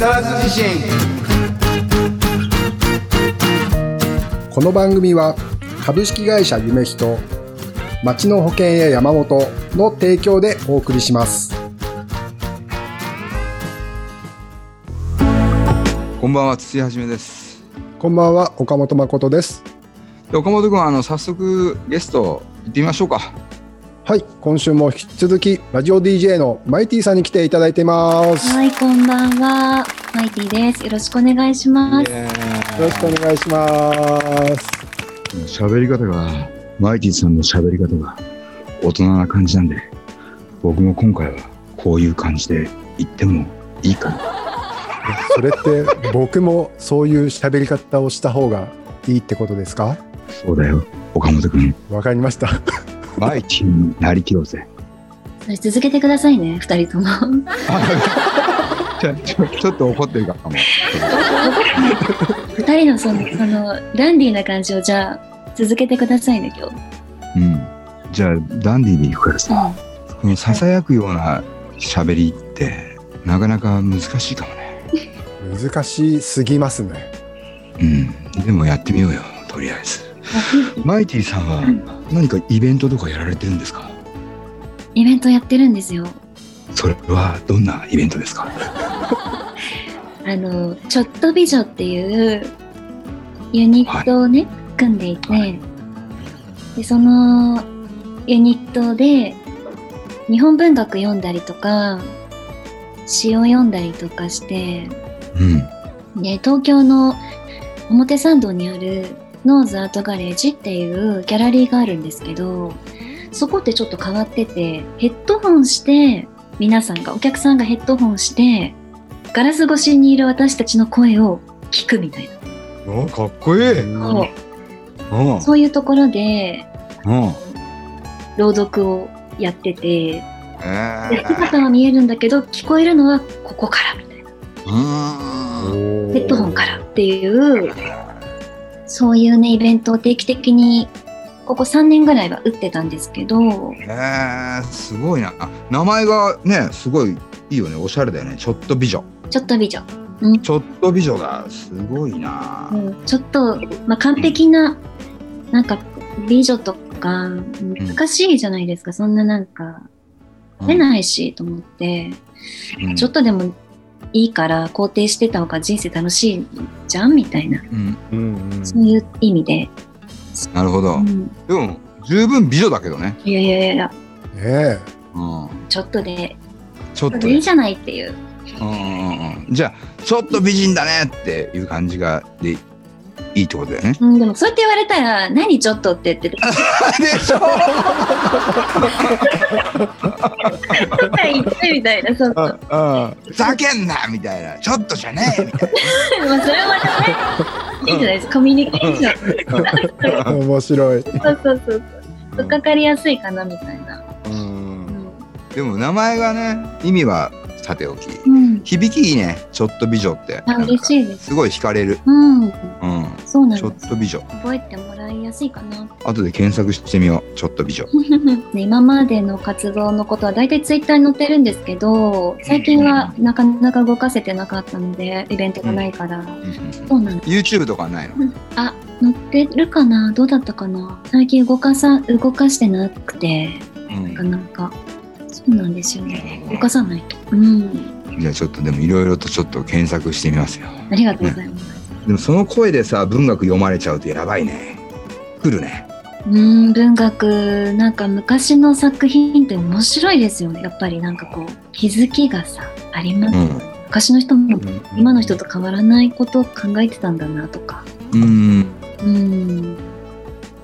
沢津地震この番組は株式会社夢人町の保険や山本の提供でお送りします。こんばんは土井はじめです。こんばんは岡本誠です。で岡本君あの早速ゲスト行ってみましょうかはい今週も引き続きラジオ DJ のマイティさんに来ていただいてます、はい、こんばんは。マイティです。よろしくお願いします。よろしくお願いします。喋り方がマイティさんの喋り方が大人な感じなんで僕も今回はこういう感じで言ってもいいかな。それって僕もそういう喋り方をした方がいいってことですか？そうだよ。岡本君。わかりましたマイティになりきろうぜ。それ続けてくださいね、二人とも。ちょちょ ちょっと怒ってるかも。二人のその、その、ダンディーな感じをじゃあ、続けてくださいね、今日。うん。じゃあダンディーで行くからさ、このささやくような喋りってなかなか難しいかもね。難しすぎますね。うん。でもやってみようよとりあえず マイティさんは何かイベントとかやられてるんですか？イベントやってるんですよ。それはどんなイベントですか？あの、ちょっと美女っていうユニットをね、組んでいて、はい。で、そのユニットで日本文学読んだりとか、詩を読んだりとかして、うん。で東京の表参道にあるノーズアートガレージっていうギャラリーがあるんですけどそこってちょっと変わっててヘッドホンして皆さんがお客さんがヘッドホンしてガラス越しにいる私たちの声を聞くみたいな、おかっこいい。そう。うん。そういうところでうん。朗読をやっててえで姿は見えるんだけど聞こえるのはここからみたいな。うん。ヘッドホンからっていうそういうねイベントを定期的にここ3年ぐらいは打ってたんですけどへえすごいな。あ名前がねすごいいいよね。おしゃれだよね。ちょっと美女。ちょっと美女、ちょっと美女だすごいな。うん。ちょっと、まあ、完璧ななんか美女とか難しいじゃないですか、そんななんか出ないしと思って、うん。ちょっとでもいいから肯定してた方が人生楽しいじゃんみたいな。うん。うんうん。そういう意味で、なるほど、うん。でも十分美女だけどね、いやいやいやいや。ねうん、ちょっとで。ちょっといいじゃないっていう。うんうんうん。じゃあちょっと美人だねっていう感じがでいいってことだよねうん、でもそうやって言われたら、何ちょっとって言ってて、でしょ言ってみたいな、そう。まあ、ふざけんなみたいなちょっとじゃねえみたいそれはまたね、いいじゃないですか、コミュニケーション。面白いそうそうそうそう。とっかかりやすいかな、みたいな。な、うん、でも名前がね意味はさておきうん。響きいいねちょっと美女って嬉しいです。すごい惹かれる、うん。うん、そうなんちょっ。と美女覚えてもらいやすいかな。後で検索してみようちょっと美女 ね、今までの活動のことは大体ツイッターに載ってるんですけど、最近はなかなか動かせてなかったので、イベントがないから。うんうんそうなんです。YouTube とかないの？あ、載ってるかな？どうだったかな？最近動かさ、動かしてなくて、うんなかなか。そうなんですよね。動かさないと。うん。じゃあちょっとでもいろいろとちょっと検索してみますよありがとうございます。でもその声でさ文学読まれちゃうとやばいね来るねうん、文学、なんか昔の作品って面白いですよね。やっぱりなんかこう、気づきがさ、あります。うん昔の人も今の人と変わらないことを考えてたんだなとか。うんうん。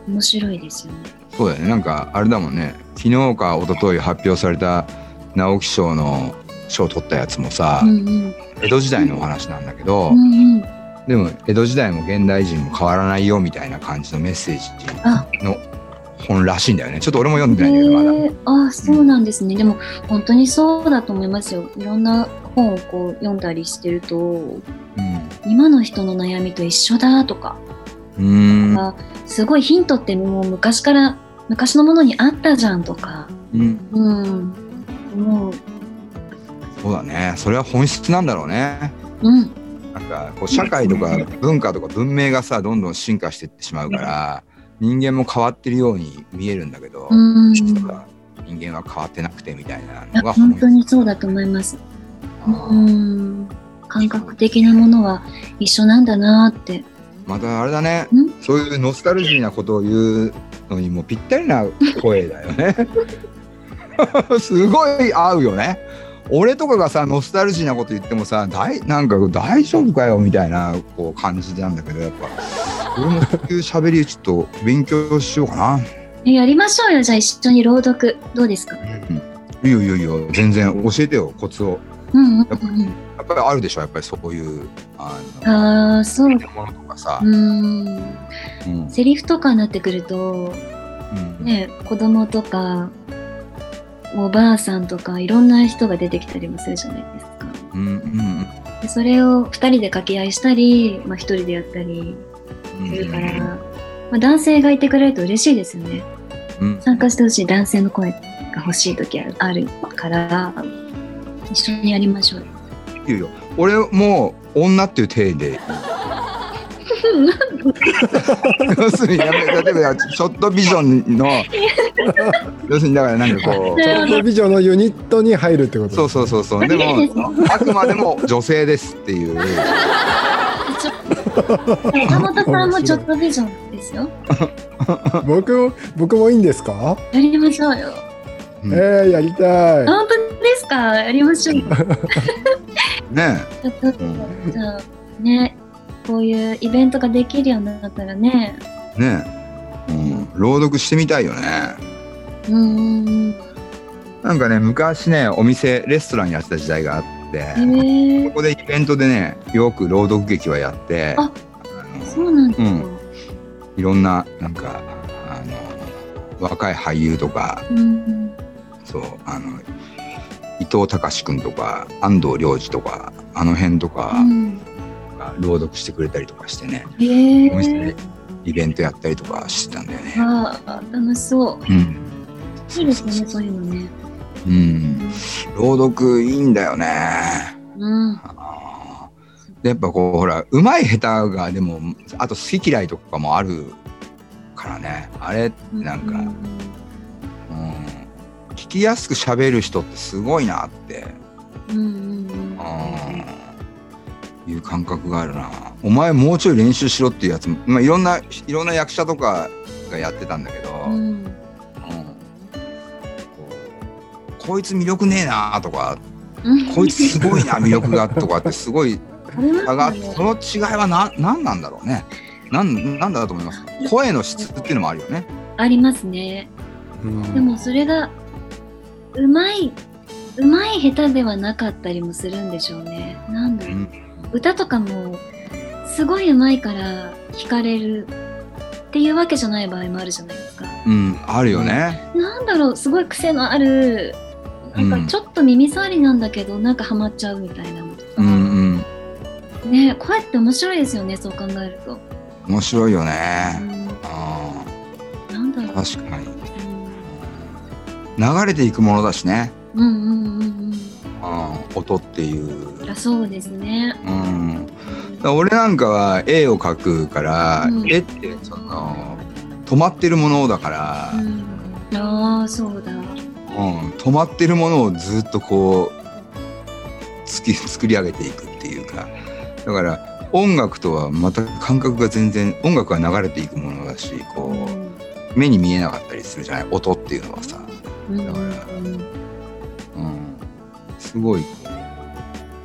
面白いですよね。そうだよね。なんかあれだもんね。昨日か一昨日発表された直木賞の賞を取ったやつもさ、うんうん。江戸時代のお話なんだけど、うんうん。でも江戸時代も現代人も変わらないよみたいな感じのメッセージあ。の本らしいんだよね。ちょっと俺も読んでないんだけどまだ。あそうなんですね、でも本当にそうだと思いますよ。いろんな本をこう読んだりしてると今の人の悩みと一緒だとか。うん。すごいヒントってもう昔から昔のものにあったじゃんとかうんうんもうそうだねそれは本質なんだろうねうん。なんかこう社会とか文化とか文明がさどんどん進化していってしまうから人間も変わってるように見えるんだけど、うん。人間は変わってなくてみたいなのが本当にそうだと思います。うん。感覚的なものは一緒なんだなって。またあれだね。ん？そういうノスタルジーなことを言うのにもぴったりな声だよね。すごい合うよね。俺とかがさノスタルジーなこと言ってもさ大なんか大丈夫かよみたいなこう感じなんだけどやっぱ。俺もそういう喋りちょっと勉強しようかな。えやりましょうよ。じゃあ一緒に朗読。どうですか？いいよいいよいいよ。全然教えてよコツを。うんうんうん。ぱりあるでしょやっぱりそういうあのああ、そう。ものとかさ、うん。うんセリフとかになってくると、うんね、子供とか、おばあさんとか、いろんな人が出てきたりもするじゃないですか。うんうんでそれを二人で掛け合いしたり、まあ一人でやったりうんするから、まあ、男性がいてくれると嬉しいですよね。うん参加してほしい男性の声が欲しい時あるあるから、一緒にやりましょうよ。いいよ。俺もう女っていう体で。要するにやめ例えばショットビジョンの。要するにだからなんかこう。ショートビジョンのユニットに入るってこと？そうそうそうそう。でもあくまでも女性ですっていう。岡本さんもちょっとビジョンですよ。僕も僕もいいんですか、やりましょうよ。うん。あえー、やりたい。本当ですか？やりましょうよ。ね。ちょっと、じゃあね、こういうイベントができるようになったらね、えねえ、うん、朗読してみたいよねうーん、なん。かね昔ねお店レストランやってた時代があってえーこ、こでイベントでねよく朗読劇はやってあのそうなん。ですか。いろん。ななん。かあの若い俳優とかうん、そうあの伊藤隆君とか安藤良二とかあの辺とかうん、が朗読してくれたりとかしてね、え。お店でー、イベントやったりとかしてたんだよね。ああ、楽しそう。うん、いいですね、そういうのね。うん、朗読いいんだよね。うん、あーでやっぱこうほらうまい下手がでもあと好き嫌いとかもあるからね。あれなん。か、うん、聞きやすく喋る人ってすごいなって、うん、うん、うん、うん、いう感覚があるな。お前もうちょい練習しろっていうやつも、まあ、いろんないろんな役者とかがやってたんだけど、うん、うんこうこいつ魅力ねえなとかうん、こいつすごいな 魅力がとかってすごいあります差があっよねてその違いは何なんなんだろうね。なんなんだと思います声の質っていうのもあるよね。ありますね。うん。でもそれがうまいうまい下手ではなかったりもするんでしょうね。なんだろう、うん。歌とかもすごいうまいから惹かれるっていうわけじゃない場合もあるじゃないですか。うんあるよね。なんだろうすごい癖のある。なんうん。かちょっと耳障りなんだけど、なんかハマっちゃうみたいなのとか、うんうん。ね声って面白いですよねそう考えると。面白いようねん。あなんだろう。ー確かに流れていくものだしね。うんうんうんうん。音っていう。うんあそうですね。うん。俺なんかは絵を描くから、うん。絵ってその止まってるものだから、うん、ああそうだ。うん、止まってるものをずっとこうつき作り上げていくっていうか。だから音楽とはまた感覚が全然音楽は流れていくものだしこう目に見えなかったりするじゃない？音っていうのはさ、だからうん、すごいこ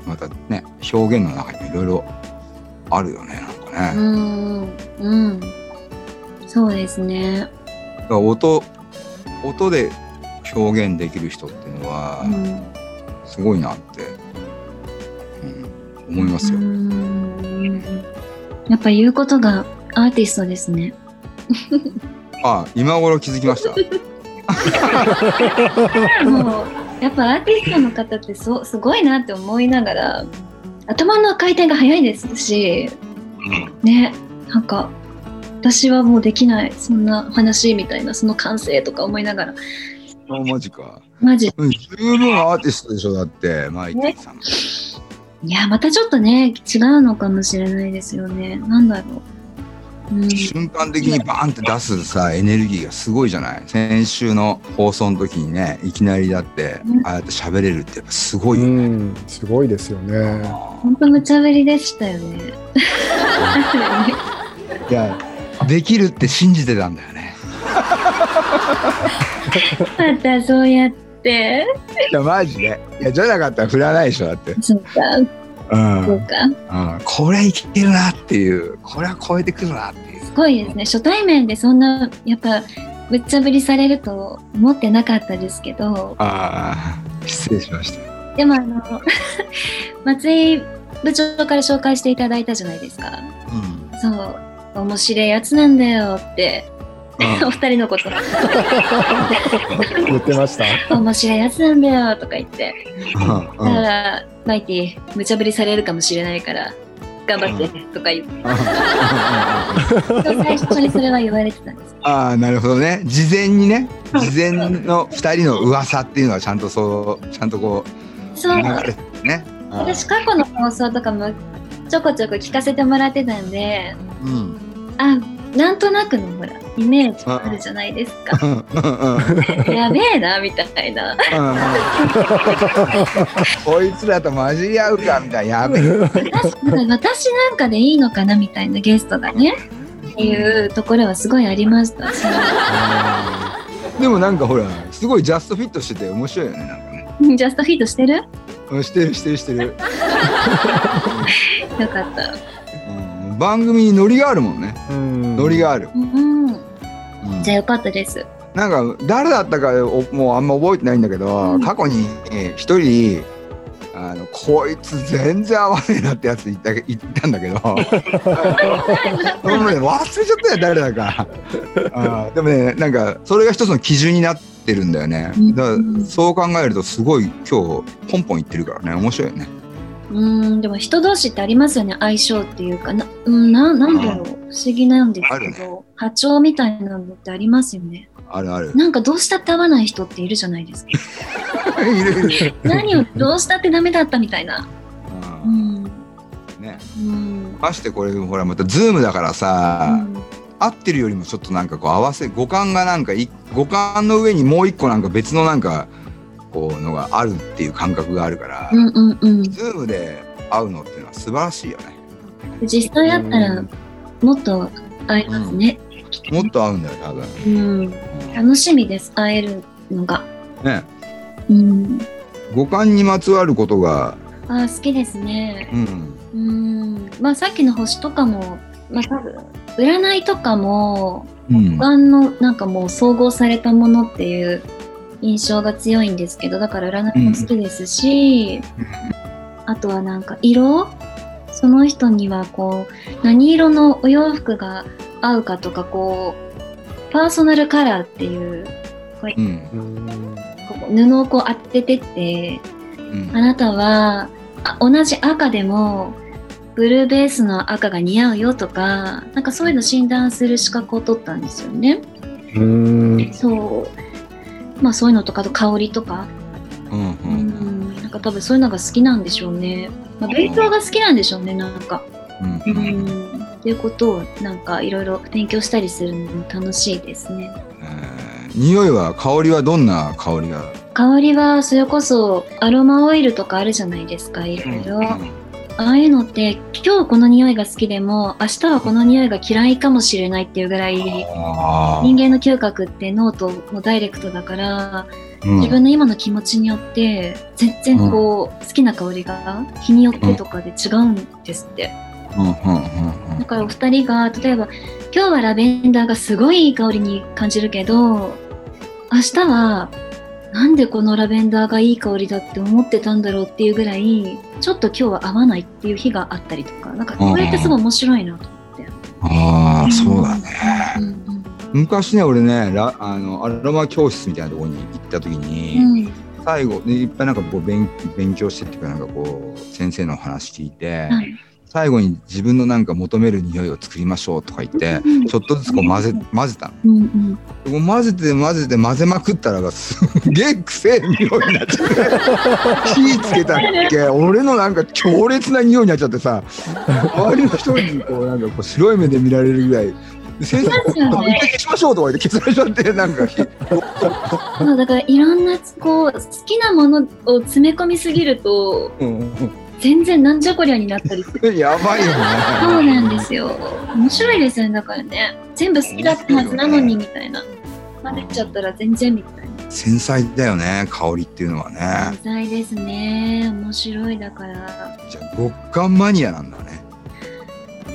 うまたね表現の中にいろいろあるよねなんかね。うんうんそうですね。だから音音で表現できる人っていうのはうんすごいなって、うん、思いますよ。うんやっぱ言うことがアーティストですね。あ今頃気づきました。もうやっぱアーティストの方ってそすごいなって思いながら頭の回転が速いですしねなんか私はもうできないそんな話みたいなその感性とか思いながらあマジか。マジうん十分アーティストでしょ？だってマイティさん。いや、またちょっとね、違うのかもしれないですよね。なんだろう。うん、瞬間的にバーンって出すさエネルギーがすごいじゃない？先週の放送の時にねいきなりだってうんああやって喋れるってやっぱすごいようね。ん、すごいですよね。本当無茶ぶりでしたよね。いやできるって信じてたんだよね。またそうやって。いやマジでいやじゃなかったら振らないでしょだって。そうか、うんそうか。うん、これいけるなっていうこれは超えてくるなっていう。すごいですね。初対面でそんな、やっぱ、無茶ぶりされると思ってなかったですけど、ああ失礼しました。でもあの、松井部長から紹介していただいたじゃないですか。うんそう、面白いやつなんだよって、お二人のこと、言ってました？面白いやつなんだよとか言って、うん。だから、マイティ、無茶ぶりされるかもしれないから、頑張ってとか言って、最初にそれは言われてたんです。ああなるほどね。事前にね事前の2人の噂っていうのはちゃんとそうちゃんとこうそう。流、れてね。私過去の放送とかもちょこちょこ聞かせてもらってたんで、うん。あ、なんとなくのほら、イメージあるじゃないですか。やべえな、みたいな。こいつらと混じり合うかみたいなやべえ。私私なんかでいいのかなみたいなゲストがね。っていうところはすごいありましたし、でもなんかほらすごいジャストフィットしてて面白いよねなんかね。ジャストフィットしてる？してるしてるしてる。かった。うん番組にノリがあるもんね。うん。ノリがある。じゃあよかったです。なんか誰だったかおもうあんま覚えてないんだけど、うん。過去にえー一人あのこいつ全然合わねえなってやついたいたんだけど。もうね忘れちゃったよ誰だか。あーでもねなんかそれが一つの基準になってるんだよね。うん。だからそう考えるとすごい今日ポンポンいってるからね。面白いよねうん、でも人同士ってありますよね、相性っていうか。な、うん、ななんだろう、不思議なんですあるね。けど、波長みたいなのってありますよね。あるある。なんかどうしたって合わない人っているじゃないですか。何をどうしたってダメだったみたいな。ううん。ん、ね。うん、ましてこれほらまたズームだからさ、うん。合ってるよりもちょっとなんかこう合わせ五感がなんかい五感の上にもう一個なんか別のなんかこうのがあるっていう感覚があるから、うんうんうん。ズームで会うのっていうのは素晴らしいよね。実際会ったらもっと会えますね。もっと会うんだよ多分、うん、楽しみです、会えるのが。ね。うん、五感にまつわることがあー好きですね。うん。うん、まあさっきの星とかも、まあ多分、占いとかも、うん。五感のなんかもう総合されたものっていう印象が強いんですけど、だから占いも好きですし、あとはなんか色？その人にはこう、何色のお洋服が合うかとか、こう、パーソナルカラーっていう、うんうんこう布をこう当ててって、うんあなたはあ同じ赤でもブルーベースの赤が似合うよとか、なんかそういうの診断する資格を取ったんですよね。うんそう。まあそういうのとか、あと香りとか、うんううんん、なんか多分そういうのが好きなんでしょうね。まあ、勉強が好きなんでしょうね、なんか。うんううんん。っていうことをなんかいろいろ勉強したりするのも楽しいですね。えー匂いは香りはどんな香りが？香りはそれこそアロマオイルとかあるじゃないですか、いろいろ。ああいうのって今日この匂いが好きでも明日はこの匂いが嫌いかもしれないっていうぐらい人間の嗅覚って脳ともダイレクトだからうん。自分の今の気持ちによって全然こう好きな香りが日によってとかで違うんですって。うんうんうん。だからお二人が例えば今日はラベンダーがすごいいい香りに感じるけど明日はなんでこのラベンダーがいい香りだって思ってたんだろうっていうぐらいちょっと今日は合わないっていう日があったりとかなんかこれってすごい面白いなと思って。ああそうだね。うんうん昔ね俺ねラあのアロマ教室みたいなところに行った時に、うん。最後でいっぱいなんかこう勉勉強してっていうかなんかこう先生の話聞いて、はい最後に自分のなんか求める匂いを作りましょうとか言ってうんちょっとずつこう混ぜ混ぜたの。うんうん。混ぜて混ぜて混ぜまくったらばすげえくせえ匂いになっちゃって火つけたっけ 俺のなんか強烈な匂いになっちゃってさ 周りの人にこうなんかこう白い目で見られるぐらい。で先生一回消しましょうとか言って消されちゃってなんか火そうだからいろんなこう好きなものを詰め込みすぎると全然なんじゃこりゃになったりする。やばいよね。そうなんですよ。面白いですよね。だからね。全部好きだったはずなのにみたいな。混ぜちゃったら全然みたいな。繊細だよね香りっていうのはね。天才ですね。面白いだから。じゃあ極寒マニアなんだね。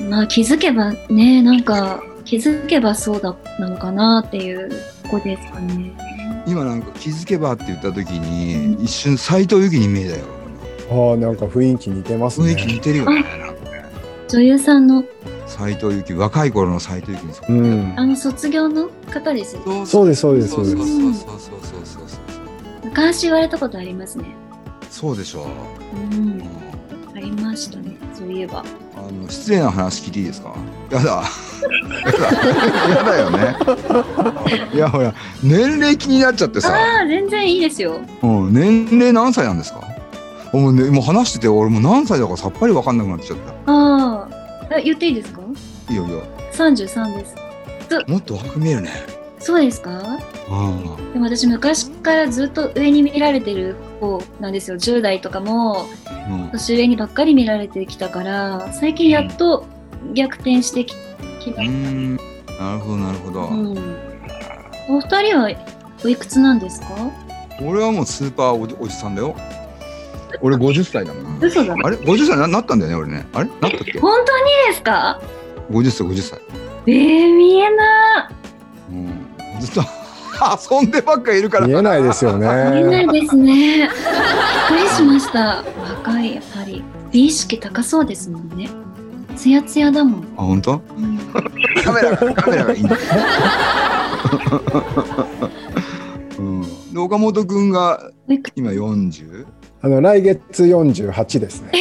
まあ気づけばね、なんか気づけばそうだなのかなっていうとこですかね。今なんか気づけばって言った時に一瞬斎藤由貴に見えたよ。ああ、なんか雰囲気似てます雰囲気似ね。てるよね。なんかね女優さんの？斎藤由貴若い頃の斎藤由貴にそっくあ。の卒業の方ですよね。そうです、そうです、そそうそううです。そうそうそうそうそう昔言われたことありますね。そうでしょう。うんうん。ありましたね。そういえば。あの失礼な話聞いていいですか。やだ。やだ。やだよね。いやほら年齢気になっちゃってさ。ああ、全然いいですよ。うん年齢何歳なんですか。もうねもう話してて俺もう何歳だかさっぱりわかんなくなっちゃった。ああ、え言っていいですか？いいよいいよ。?33 です。もっと若く見えるね。そうですか？うん。でも私昔からずっと上に見られてる方なんですよ。10代とかもうん年上にばっかり見られてきたから、最近やっと逆転してききました。んなるほどなるほど、うん。お二人はおいくつなんですか？俺はもうスーパーおじおじさんだよ俺50歳だもん嘘だ。あれ？50歳ななったんだよね俺ねあれ？なったっけ？本当にですか？50歳50歳えー、見えなうんずっと遊んでばっかいるから見えないですよい。見えなね。いですね。びっくりしました。若い、やっぱり。美意識高そうですもんね。ツヤツヤだもん。あ本当？うんカメラがカメラがいいんだうんで岡本君が今 40? あの、来月48ですね。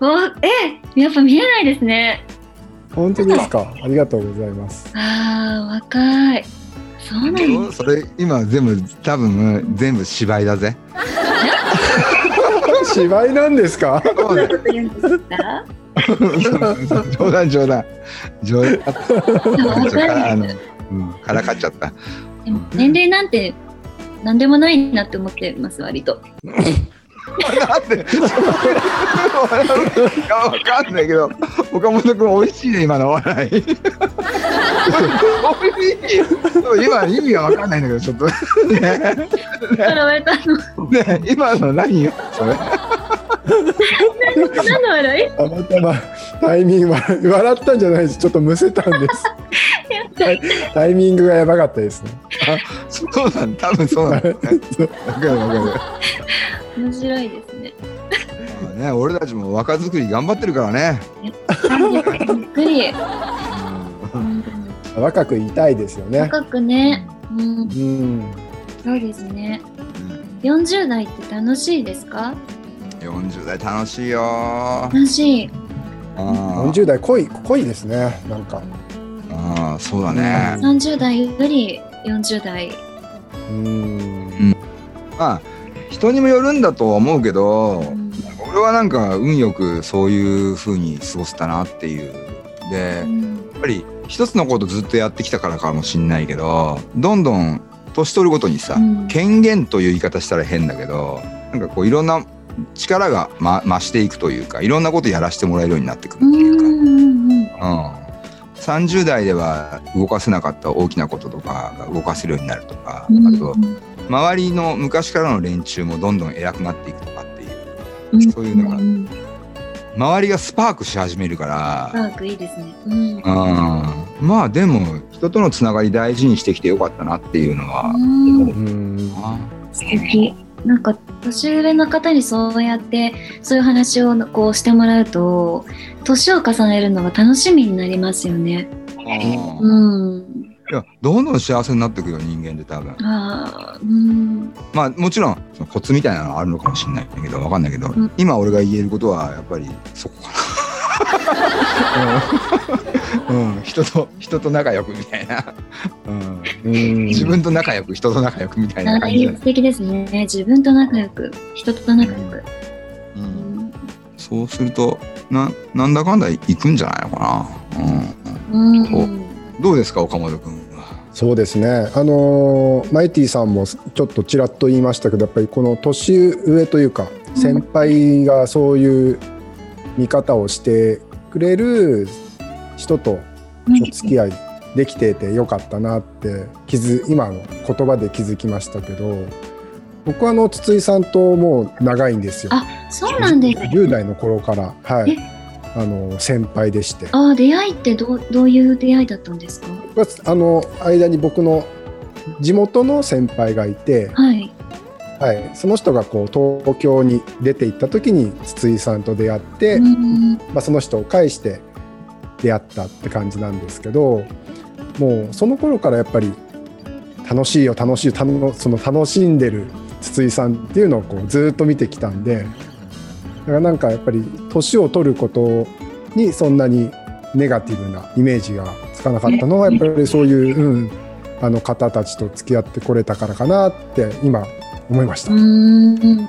おえやっぱ見えないですね。本当ですか？ありがとうございます。ああ、若い。そうなんです。それ今全部多分全部芝居だぜ 芝居なんですか？冗談冗談冗談あの、うん、からかっちゃった。でも年齢なんて何でもないなって思ってます、割と。なんで、いや、わかんないけど、岡本君美味しいね、今の笑い。美味しい。今意味がわかんないんだけど、ちょっと。ね、現れたの。ね、今の何よ、それ。何の笑い？たまたまタイミング笑笑ったんじゃないです。ちょっとむせたんです。タイタイミングがやばかったですね。そうなん、多分そうなんだ かるわかる。面白いですね。まあね、俺たちも若作り頑張ってるからね。ゆっくり。うん若くいたいですよね。若くね。うん、うん。そうですね。うん40代って楽しいですか？40代楽しいよ。楽しい。あー40代濃い濃いですね。なんか。あー、そうだね。30代より40代。うん。まあ人にもよるんだとは思うけど、うん。俺はなんか運よくそういう風に過ごせたなっていう。でやうん。っぱり一つのことずっとやってきたからかもしんないけどどんどん年取るごとにさ、うん。権限という言い方したら変だけどなんかこういろんな力が、ま、増していくというかいろんなことやらせてもらえるようになってくるうっていうか、んうんうんうん、30代では動かせなかった大きなこととかが動かせるようになるとか、うん。あと周りの昔からの連中もどんどん偉くなっていくとかっていう。うん。そういうのが。周りがスパークし始めるから、パークいいですね。うん。うん、まあでも人とのつながり大事にしてきてよかったなっていうのは、素敵。なんか年上の方にそうやってそういう話をこうしてもらうと年を重ねるのが楽しみになりますよね。あうん。いやどんどん幸せになっていくよ人間って多分。ああ、うん。まあもちろんそのコツみたいなのはあるのかもしれないけどわかんないけど、うん。今俺が言えることはやっぱりそこか うん、人と人と仲良くみたいな、うん、うん。自分と仲良く人と仲良くみたいなあ感じ素敵ですね。自分と仲良く、人と仲良く。う、うん。ん。そうするとななんだかんだ行くんじゃないのかな、うん。うん、どうですか岡本君は？そうですね、あのーマイティさんもちょっとちらっと言いましたけどやっぱりこの年上というかうん。先輩がそういう見方をしてくれる人とお付き合いできててよかったなって気づ今の言葉で気づきましたけど僕はあの筒井さんともう長いんですよ。あ、そうなんです。10代の頃から、はい。え、あの先輩でして。ああ、出会いってどうどういう出会いだったんですか？あの間に僕の地元の先輩がいて、はい。はい、その人がこう東京に出て行った時に筒井さんと出会って、うん。まあ、その人を介して出会ったって感じなんですけどもうその頃からやっぱり楽しいよ楽しいよその楽しんでる筒井さんっていうのをこうずーっと見てきたんでだからなんかやっぱり年を取ることにそんなにネガティブなイメージがつかなかったのはやっぱりそういう、うん、あの方たちと付き合ってこれたからかなって今思いました。うん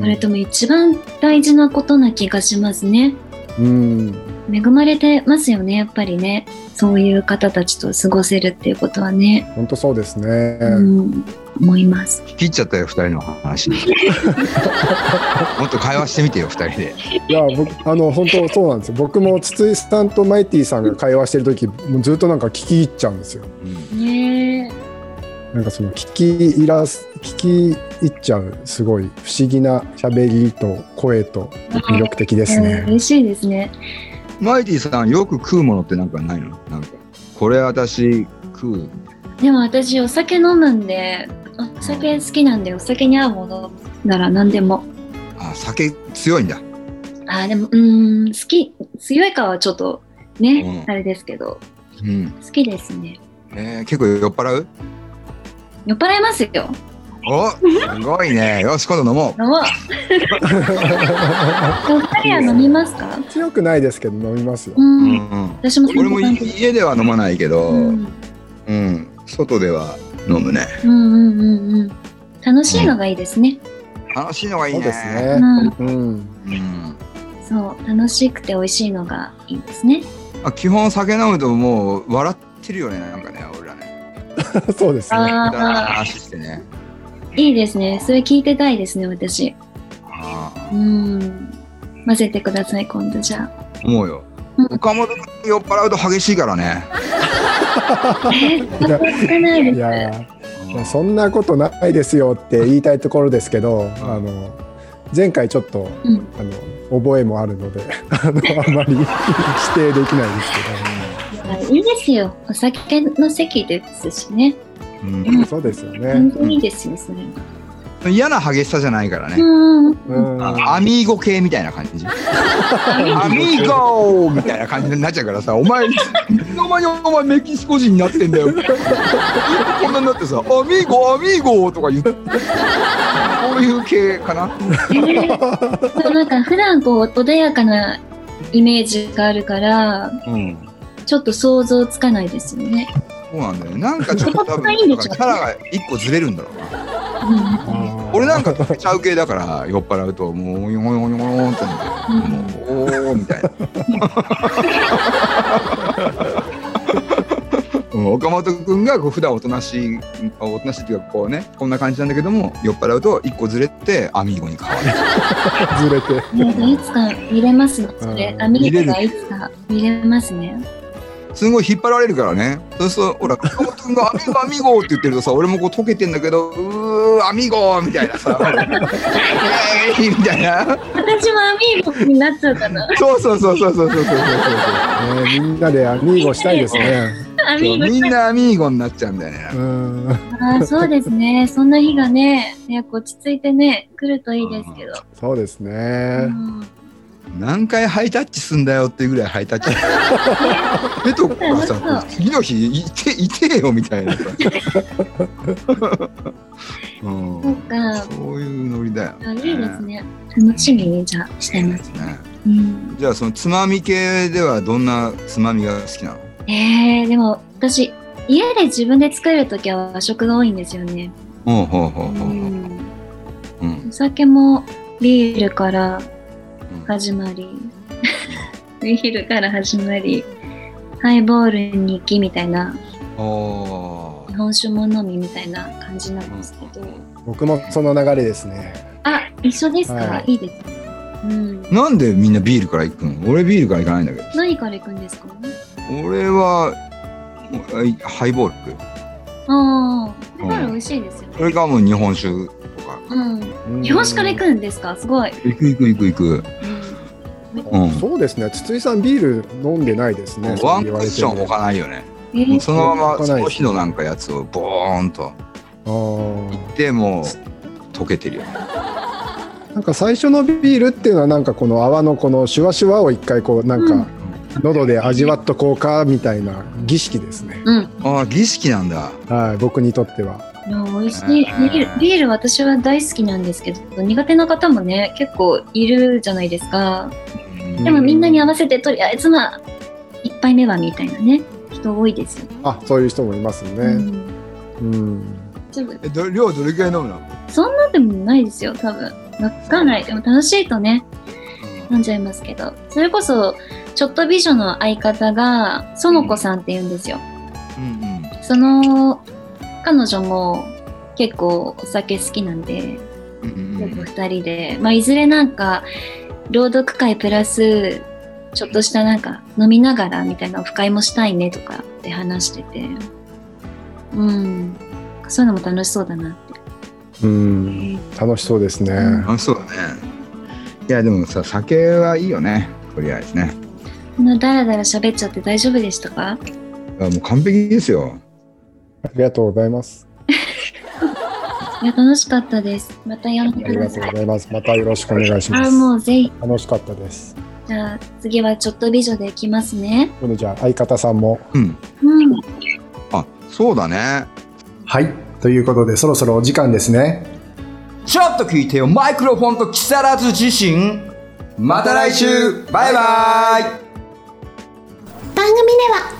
それとも一番大事なことな気がしますね。うん恵まれてますよね、やっぱりね。そういう方たちと過ごせるっていうことはね。本当そうですね。うん。思います。切っちゃったよ二人の話 もっと会話してみてよ二人でいや僕あの本当そうなんですよ僕も筒井さんとマイティさんが会話してる時もうずっとなんか聞き入っちゃうんですよねえ。なんかその聞き入らす聞き入っちゃうすごい不思議な喋りと声と魅力的ですうん。ね、嬉しいですね。マイティさんよく食うものってなんかないの？なんかこれ私食う？でも私お酒飲むんで、お酒好きなんでお酒に合うものなら何でも。あ酒強いんだ。あーでもうーん好き強いかはちょっとね、うん。あれですけど。うん。好きですね。えー、結構酔っ払う？酔っ払いますよ。おすごいねよし今度飲もう飲もう。お二人は飲みますか？強くないですけど飲みますよう、うんん。うん私もそ俺も。家では飲まないけど、ううんん外では飲むねうんうんうんうん。楽しいのがいいですね。楽しいのがいいですうん。ねうんうんそう楽しくて美味しいのがいいですね。まあ、基本酒飲むともう笑ってるよねなんかね俺らね そうですね話してねいいですね。それ聞いてたいですね私。ああうん。混ぜてください今度じゃあ。思うようん岡本君酔っ払うと激しいからねいです。いやいやそんなことないですよって言いたいところですけど、あの前回ちょっとうん。あの覚えもあるので あのあまり否定できないですいやい。いですよ。お酒の席ですしね。うんそうですよ全ね。然いいですよ、それ。は。嫌な激しさじゃないからね、うん。うん。あアミーゴ系みたいな感じ。アミーゴみたいな感じになっちゃうからさお前いつの間にお前メキシコ人になってんだよ。こんなになってさアミーゴアミーゴとか言って。こういう系かな。えーなんか普段こう穏やかなイメージがあるから、うんちょっと想像つかないですよね。そうなんだよねなんかちょっと多分キャラが一個ずれるんだろうなうん俺なんかちゃう系だから酔っ払うともうヨヨヨヨヨンってなってもうおーみたいな。うん岡本君がこう普段おとなしいおとなしいっていうかこうねこんな感じなんだけども酔っ払うと一個ずれてアミーゴに変わるずれて。いつか見れますね、それ。うんアメリカがいつか見れますね。すごい引っ張られるからねそうするとほら岡本君が「アミーゴアミーゴ」って言ってるとさ俺もこう溶けてんだけど「うーアミーゴ」みたいなさ「えーイ!」みたいな私もアミーゴになっちゃうかな。そうそうそうそうそうそうそうそうねみんなでアミーゴしたいですね。みんなアミーゴになっちゃうんだよね。うん。ああ、そうですね。そんな日がね、早く落ち着いてね、来るといいですけど。そうですうね。ん何回ハイタッチすんだよっていうぐらいハイタッチ。目とかさ、次の日いていてよみたいなさ。うんそうか。そういうノリだよ、あいいですね。楽しみにじゃあしてます。ね。うん、じゃあそのつまみ系ではどんなつまみが好きなの？えー、でも私家で自分で作るときは和食が多いんですよね。ほうほうほうほううんお酒もビールから始まり、ビールから始まり、ハイボールに行きみたいな、お日本酒も飲みみたいな感じなんですけど。僕もその流れですね。あ、一緒ですか、はいい、いですね。うん。なんでみんなビールから行くの？俺ビールから行かないんだけど。何から行くんですか？俺ははいハイボール。ああ、ハイボール美味しいですよね。それからもう日本酒とか。うん。日本酒から行くんですか？すごい。行く行く行く行く。うんうん。そうですね。筒井さんビール飲んでないですね。ワンクッション置かないよね。えーそのままその日のなんかやつをボーンとあーでもう溶けてるよね。なんか最初のビールっていうのはなんかこの泡のこのシュワシュワを一回こうなんか喉で味わっとこうかみたいな儀式ですね。うん。ああ儀式なんだ。はい、僕にとっては。いや美味しい。ビールビール私は大好きなんですけど苦手な方もね結構いるじゃないですか。でもみんなに合わせてとりあえずまあ一杯目はみたいなね。人多いですよね、あ、そういう人もいますね。うん。うん。ちょっとえど量どれくらい飲むの？そんなでもないですよ多分。わかんない。でも楽しいとね飲んじゃいますけど。それこそちょっと美女の相方が園子さんって言うんですよ。うんうん。その彼女も結構お酒好きなんでうんうんよく2人で、まあ、いずれなんか朗読会プラスちょっとしたなんか飲みながらみたいなオフ会もしたいねとかって話しててうんそういうのも楽しそうだなってうん。楽しそうですね。うん楽しそうだね。いやでもさ酒はいいよねとりあえずね。こんなダラダラ喋っちゃって大丈夫でしたか？あもう完璧ですよ。ありがとうございます。いや楽しかったですまた呼んでありがとうくださいございます。またよろしくお願いしまあす。もうぜひ楽しかったです。じゃあ次はちょっと美女でいきますね今度じゃあ相方さんも。うん。うんあそうだね。はい。ということでそろそろお時間ですね。ちょっと聞いてよマイクロフォンと木更津自身。また来週バイバイ。番組では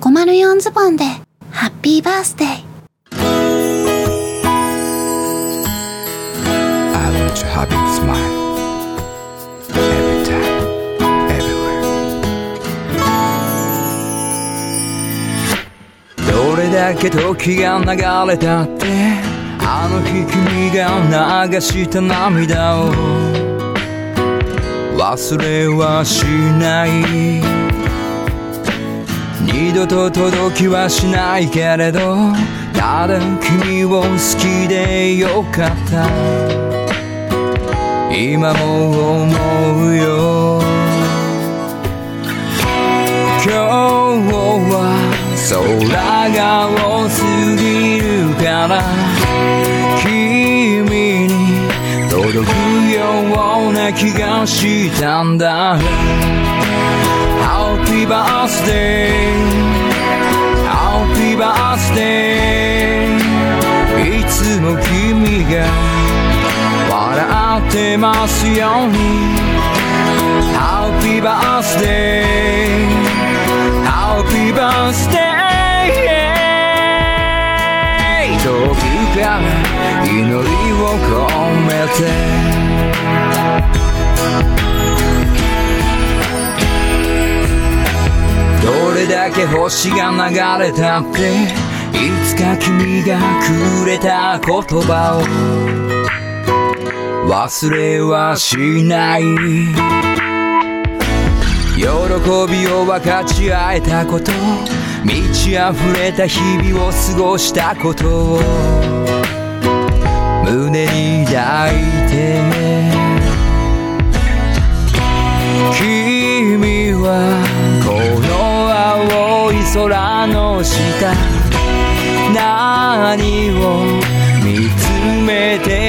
504ズボンでハッピーバースデー I want you happy smile. Every time, everywhere. どれだけ時が流れたってあの日君が流した涙を忘れはしない二度と届きはしないけれどただ君を好きでよかった。今も思うよ。今日は空が多すぎるから君に届くような気がしたんだ。Birthday Happy birthday いつも君が笑ってますように Happy birthday Happy birthday 遠くから祈りを込めてどれだけ星が流れたっていつか君がくれた言葉を。忘れはしない。喜びを分かち合えたこと満ち溢れた日々を過ごしたことを胸に抱いて。君は空の下何を見つめて